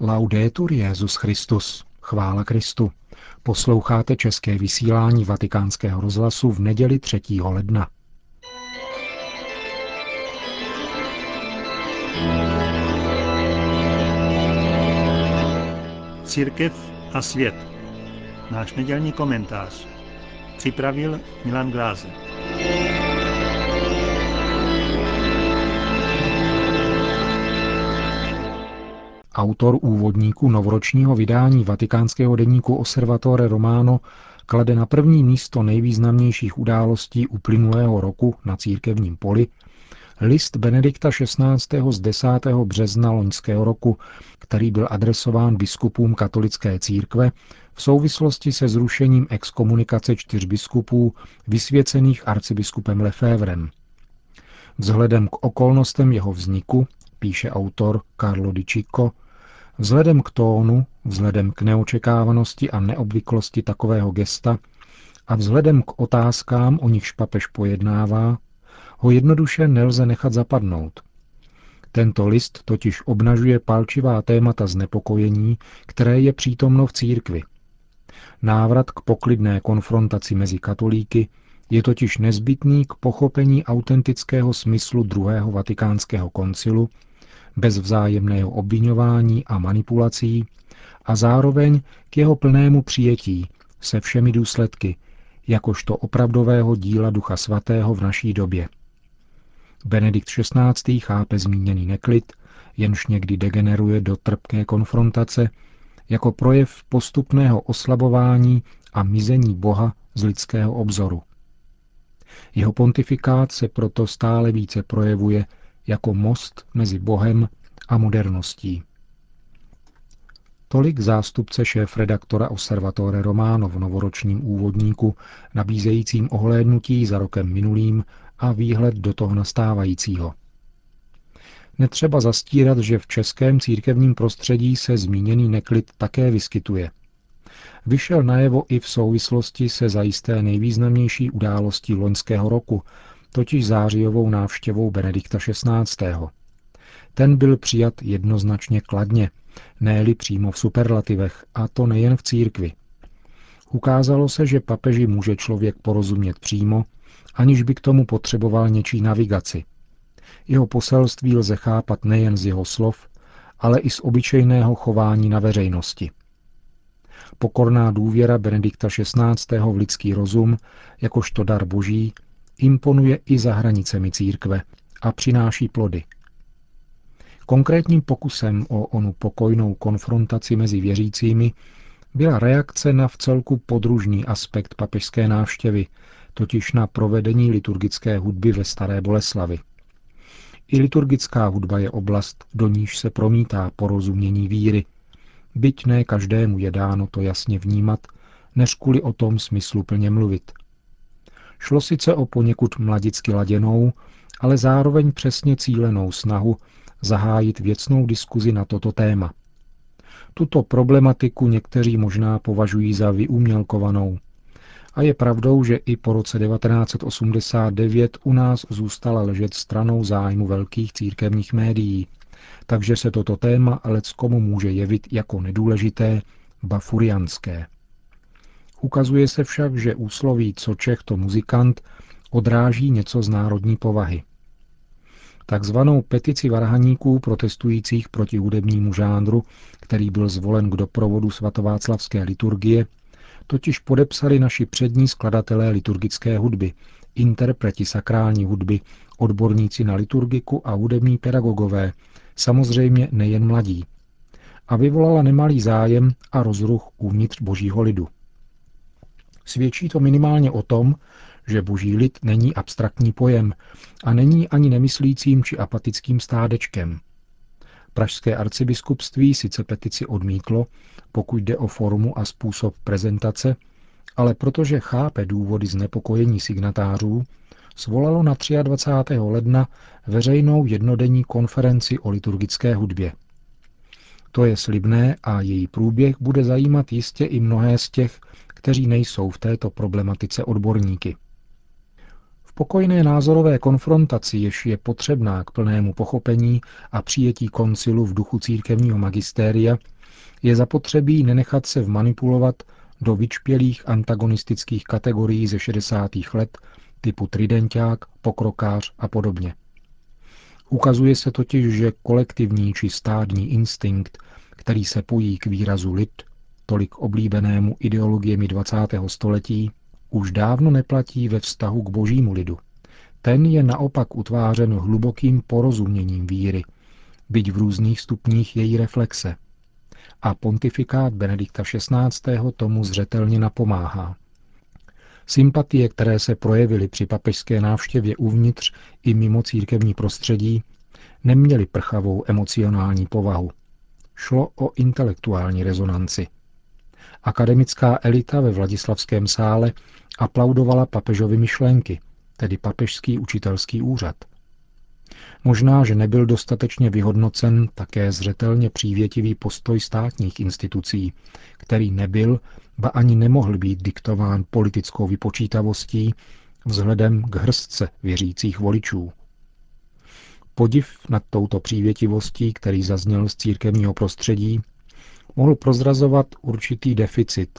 Laudetur Jezus Christus. Chvála Kristu. Posloucháte české vysílání Vatikánského rozhlasu v neděli 3. ledna. Církev a svět. Náš nedělní komentář. Připravil Milan Gláze. Autor úvodníku novoročního vydání vatikánského deníku Osservatore Romano klade na první místo nejvýznamnějších událostí uplynulého roku na církevním poli list Benedikta XVI. z 10. března loňského roku, který byl adresován biskupům katolické církve v souvislosti se zrušením exkomunikace čtyř biskupů vysvěcených arcibiskupem Lefévrem. Vzhledem k okolnostem jeho vzniku, píše autor Carlo Di Cicco, Vzhledem k tónu, vzhledem k neočekávanosti a neobvyklosti takového gesta a vzhledem k otázkám, o nichž papež pojednává, ho jednoduše nelze nechat zapadnout. Tento list totiž obnažuje palčivá témata znepokojení, které je přítomno v církvi. Návrat k poklidné konfrontaci mezi katolíky je totiž nezbytný k pochopení autentického smyslu druhého vatikánského koncilu bez vzájemného obvinování a manipulací a zároveň k jeho plnému přijetí se všemi důsledky, jakožto opravdového díla Ducha Svatého v naší době. Benedikt XVI. chápe zmíněný neklid, jenž někdy degeneruje do trpké konfrontace, jako projev postupného oslabování a mizení Boha z lidského obzoru. Jeho pontifikát se proto stále více projevuje jako most mezi Bohem a moderností. Tolik zástupce šéf-redaktora Observatore Romano v novoročním úvodníku, nabízejícím ohlédnutí za rokem minulým a výhled do toho nastávajícího. Netřeba zastírat, že v českém církevním prostředí se zmíněný neklid také vyskytuje. Vyšel najevo i v souvislosti se zajisté nejvýznamnější událostí loňského roku, totiž zářijovou návštěvou Benedikta XVI. Ten byl přijat jednoznačně kladně, ne přímo v superlativech, a to nejen v církvi. Ukázalo se, že papeži může člověk porozumět přímo, aniž by k tomu potřeboval něčí navigaci. Jeho poselství lze chápat nejen z jeho slov, ale i z obyčejného chování na veřejnosti. Pokorná důvěra Benedikta XVI. v lidský rozum, jakožto dar boží, imponuje i za hranicemi církve a přináší plody. Konkrétním pokusem o onu pokojnou konfrontaci mezi věřícími byla reakce na vcelku podružný aspekt papežské návštěvy, totiž na provedení liturgické hudby ve Staré Boleslavi. I liturgická hudba je oblast, do níž se promítá porozumění víry, byť ne každému je dáno to jasně vnímat, než kvůli o tom smyslu plně mluvit – Šlo sice o poněkud mladicky laděnou, ale zároveň přesně cílenou snahu zahájit věcnou diskuzi na toto téma. Tuto problematiku někteří možná považují za vyumělkovanou. A je pravdou, že i po roce 1989 u nás zůstala ležet stranou zájmu velkých církevních médií, takže se toto téma leckomu může jevit jako nedůležité, bafurianské. Ukazuje se však, že úsloví co Čech to muzikant odráží něco z národní povahy. Takzvanou petici varhaníků protestujících proti hudebnímu žánru, který byl zvolen k doprovodu svatováclavské liturgie, totiž podepsali naši přední skladatelé liturgické hudby, interpreti sakrální hudby, odborníci na liturgiku a hudební pedagogové, samozřejmě nejen mladí. A vyvolala nemalý zájem a rozruch uvnitř božího lidu. Svědčí to minimálně o tom, že boží lid není abstraktní pojem a není ani nemyslícím či apatickým stádečkem. Pražské arcibiskupství sice petici odmítlo, pokud jde o formu a způsob prezentace, ale protože chápe důvody znepokojení signatářů, svolalo na 23. ledna veřejnou jednodenní konferenci o liturgické hudbě. To je slibné a její průběh bude zajímat jistě i mnohé z těch, kteří nejsou v této problematice odborníky. V pokojné názorové konfrontaci, jež je potřebná k plnému pochopení a přijetí koncilu v duchu církevního magistéria, je zapotřebí nenechat se vmanipulovat do vyčpělých antagonistických kategorií ze 60. let typu tridenták, pokrokář a podobně. Ukazuje se totiž, že kolektivní či stádní instinkt, který se pojí k výrazu lid, tolik oblíbenému ideologiemi 20. století, už dávno neplatí ve vztahu k božímu lidu. Ten je naopak utvářen hlubokým porozuměním víry, byť v různých stupních její reflexe. A pontifikát Benedikta XVI. tomu zřetelně napomáhá. Sympatie, které se projevily při papežské návštěvě uvnitř i mimo církevní prostředí, neměly prchavou emocionální povahu. Šlo o intelektuální rezonanci. Akademická elita ve Vladislavském sále aplaudovala papežovi myšlenky, tedy papežský učitelský úřad. Možná, že nebyl dostatečně vyhodnocen také zřetelně přívětivý postoj státních institucí, který nebyl, ba ani nemohl být diktován politickou vypočítavostí vzhledem k hrstce věřících voličů. Podiv nad touto přívětivostí, který zazněl z církevního prostředí, mohl prozrazovat určitý deficit.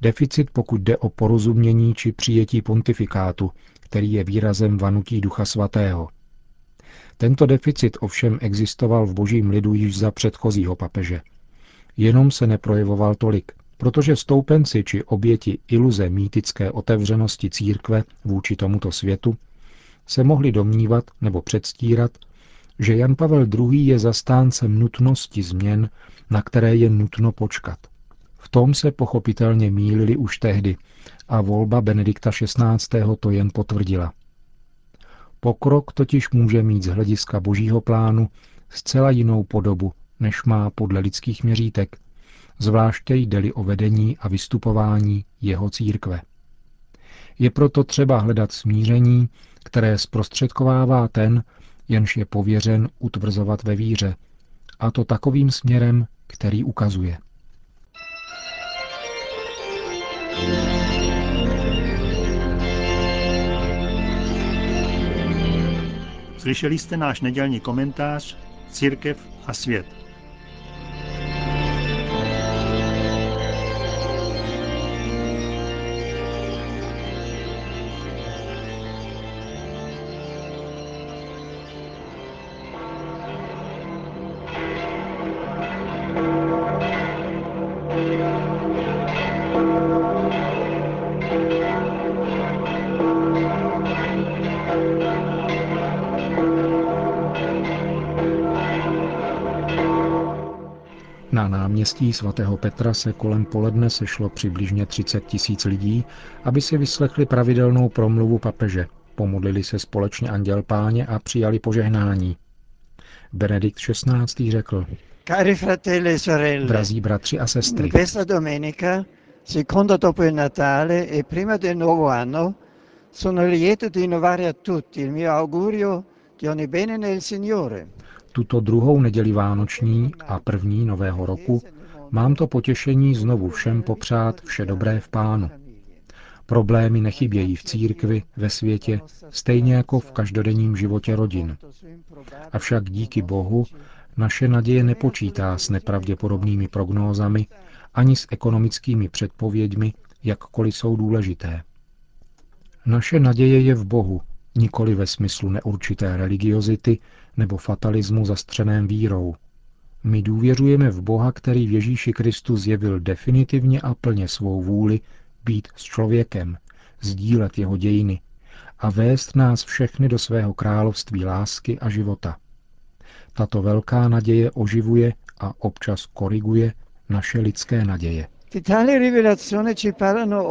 Deficit, pokud jde o porozumění či přijetí pontifikátu, který je výrazem vanutí Ducha Svatého. Tento deficit ovšem existoval v božím lidu již za předchozího papeže. Jenom se neprojevoval tolik, protože stoupenci či oběti iluze mýtické otevřenosti církve vůči tomuto světu se mohli domnívat nebo předstírat, že Jan Pavel II. je zastáncem nutnosti změn, na které je nutno počkat. V tom se pochopitelně mýlili už tehdy a volba Benedikta XVI. to jen potvrdila. Pokrok totiž může mít z hlediska božího plánu zcela jinou podobu, než má podle lidských měřítek, zvláště jde o vedení a vystupování jeho církve. Je proto třeba hledat smíření, které zprostředkovává ten, jenž je pověřen utvrzovat ve víře, a to takovým směrem, který ukazuje. Slyšeli jste náš nedělní komentář Církev a svět. Náměstí svatého Petra se kolem poledne sešlo přibližně 30 tisíc lidí, aby si vyslechli pravidelnou promluvu papeže, pomodlili se společně anděl páně a přijali požehnání. Benedikt XVI. řekl, Cari fratelli e sorelle, drazí bratři a sestry, questa domenica, seconda dopo il Natale e prima del nuovo anno, sono lieto di innovare a tutti il mio augurio di ogni bene nel Signore. Tuto druhou neděli Vánoční a první nového roku mám to potěšení znovu všem popřát vše dobré v pánu. Problémy nechybějí v církvi, ve světě, stejně jako v každodenním životě rodin. Avšak díky Bohu naše naděje nepočítá s nepravděpodobnými prognózami ani s ekonomickými předpověďmi, jakkoliv jsou důležité. Naše naděje je v Bohu, nikoli ve smyslu neurčité religiozity nebo fatalismu zastřeném vírou. My důvěřujeme v Boha, který v Ježíši Kristu zjevil definitivně a plně svou vůli být s člověkem, sdílet jeho dějiny a vést nás všechny do svého království lásky a života. Tato velká naděje oživuje a občas koriguje naše lidské naděje. Tale rivelazione ci parlano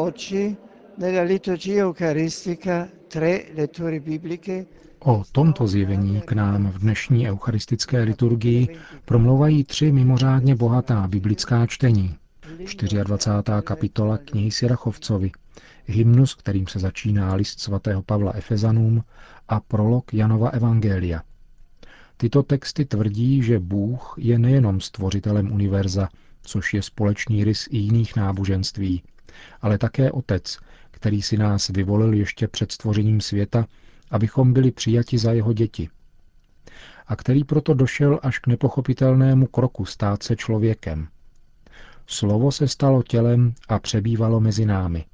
O tomto zjevení k nám v dnešní eucharistické liturgii promlouvají tři mimořádně bohatá biblická čtení. 24. kapitola knihy Sirachovcovi, hymnus, kterým se začíná list svatého Pavla Efezanům a prolog Janova Evangelia. Tyto texty tvrdí, že Bůh je nejenom stvořitelem univerza, což je společný rys i jiných náboženství, ale také Otec, který si nás vyvolil ještě před stvořením světa, abychom byli přijati za jeho děti. A který proto došel až k nepochopitelnému kroku stát se člověkem. Slovo se stalo tělem a přebývalo mezi námi.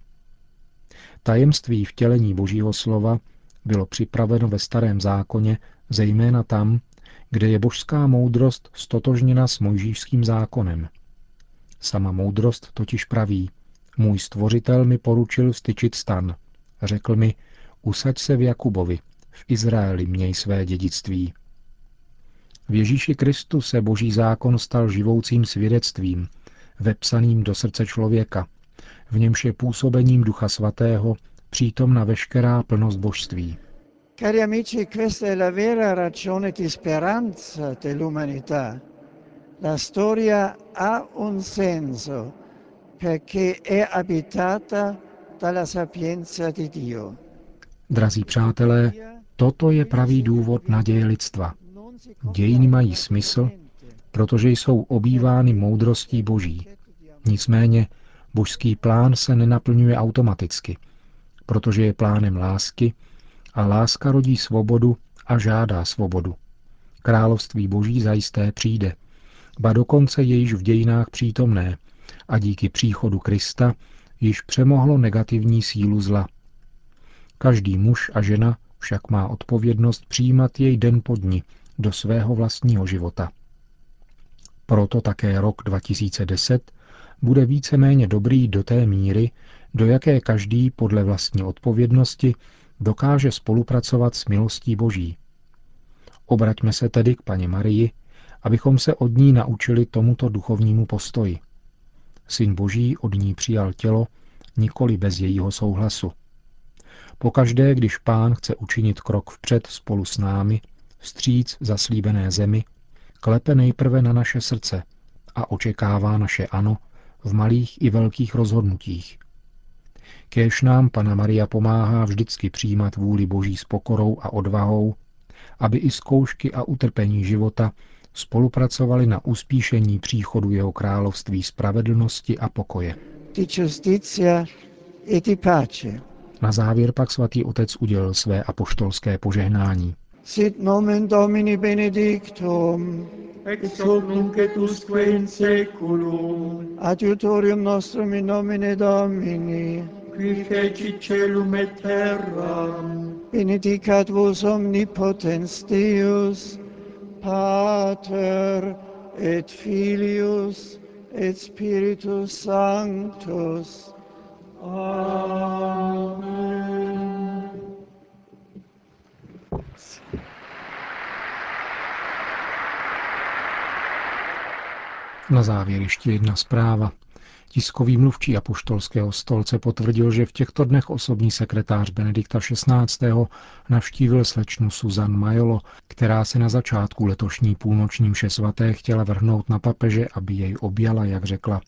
Tajemství vtělení Božího slova bylo připraveno ve starém zákoně, zejména tam, kde je božská moudrost stotožněna s mojžíšským zákonem. Sama moudrost totiž praví, můj stvořitel mi poručil styčit stan. Řekl mi, usaď se v Jakubovi, v Izraeli měj své dědictví. V Ježíši Kristu se boží zákon stal živoucím svědectvím, vepsaným do srdce člověka, v němž je působením Ducha Svatého přítomna veškerá plnost božství. Cari amici, questa è la vera ragione di speranza dell'umanità. La storia ha un senso perché è abitata dalla sapienza di Dio. Drazí přátelé, toto je pravý důvod naděje lidstva. Dějiny mají smysl, protože jsou obývány moudrostí Boží. Nicméně božský plán se nenaplňuje automaticky, protože je plánem lásky a láska rodí svobodu a žádá svobodu. Království Boží zajisté přijde, ba dokonce je již v dějinách přítomné a díky příchodu Krista již přemohlo negativní sílu zla. Každý muž a žena však má odpovědnost přijímat jej den po dni do svého vlastního života. Proto také rok 2010 bude víceméně dobrý do té míry, do jaké každý podle vlastní odpovědnosti dokáže spolupracovat s milostí Boží. Obraťme se tedy k paně Marii, abychom se od ní naučili tomuto duchovnímu postoji. Syn Boží od ní přijal tělo, nikoli bez jejího souhlasu. Pokaždé, když pán chce učinit krok vpřed spolu s námi, vstříc zaslíbené zemi, klepe nejprve na naše srdce a očekává naše ano v malých i velkých rozhodnutích. Kéž nám Pana Maria pomáhá vždycky přijímat vůli Boží s pokorou a odvahou, aby i zkoušky a utrpení života spolupracovali na uspíšení příchodu jeho království spravedlnosti a pokoje. Na závěr pak svatý otec udělil své apoštolské požehnání. Sit nomen Domini benedictum, ex hoc nunc et usque in seculum, adiutorium nostrum in nomine Domini, qui feci celum et terram, benedicat vos omnipotens Deus, Pater et Filius et Spiritus Sanctus. Amen. Na závěr ještě jedna zpráva. Tiskový mluvčí apoštolského stolce potvrdil, že v těchto dnech osobní sekretář Benedikta XVI. navštívil slečnu Susan Majolo, která se na začátku letošní půlnoční mše svaté chtěla vrhnout na papeže, aby jej objala, jak řekla.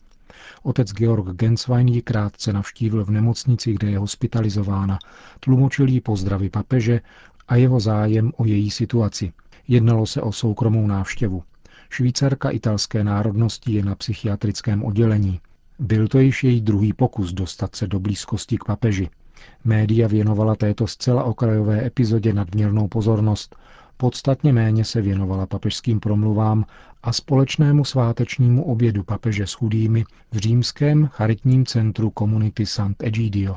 Otec Georg Genswein ji krátce navštívil v nemocnici, kde je hospitalizována, tlumočil jí pozdravy papeže a jeho zájem o její situaci. Jednalo se o soukromou návštěvu. Švýcarka italské národnosti je na psychiatrickém oddělení. Byl to již její druhý pokus dostat se do blízkosti k papeži. Média věnovala této zcela okrajové epizodě nadměrnou pozornost. Podstatně méně se věnovala papežským promluvám a společnému svátečnímu obědu papeže s chudými v římském charitním centru komunity Sant'Egidio.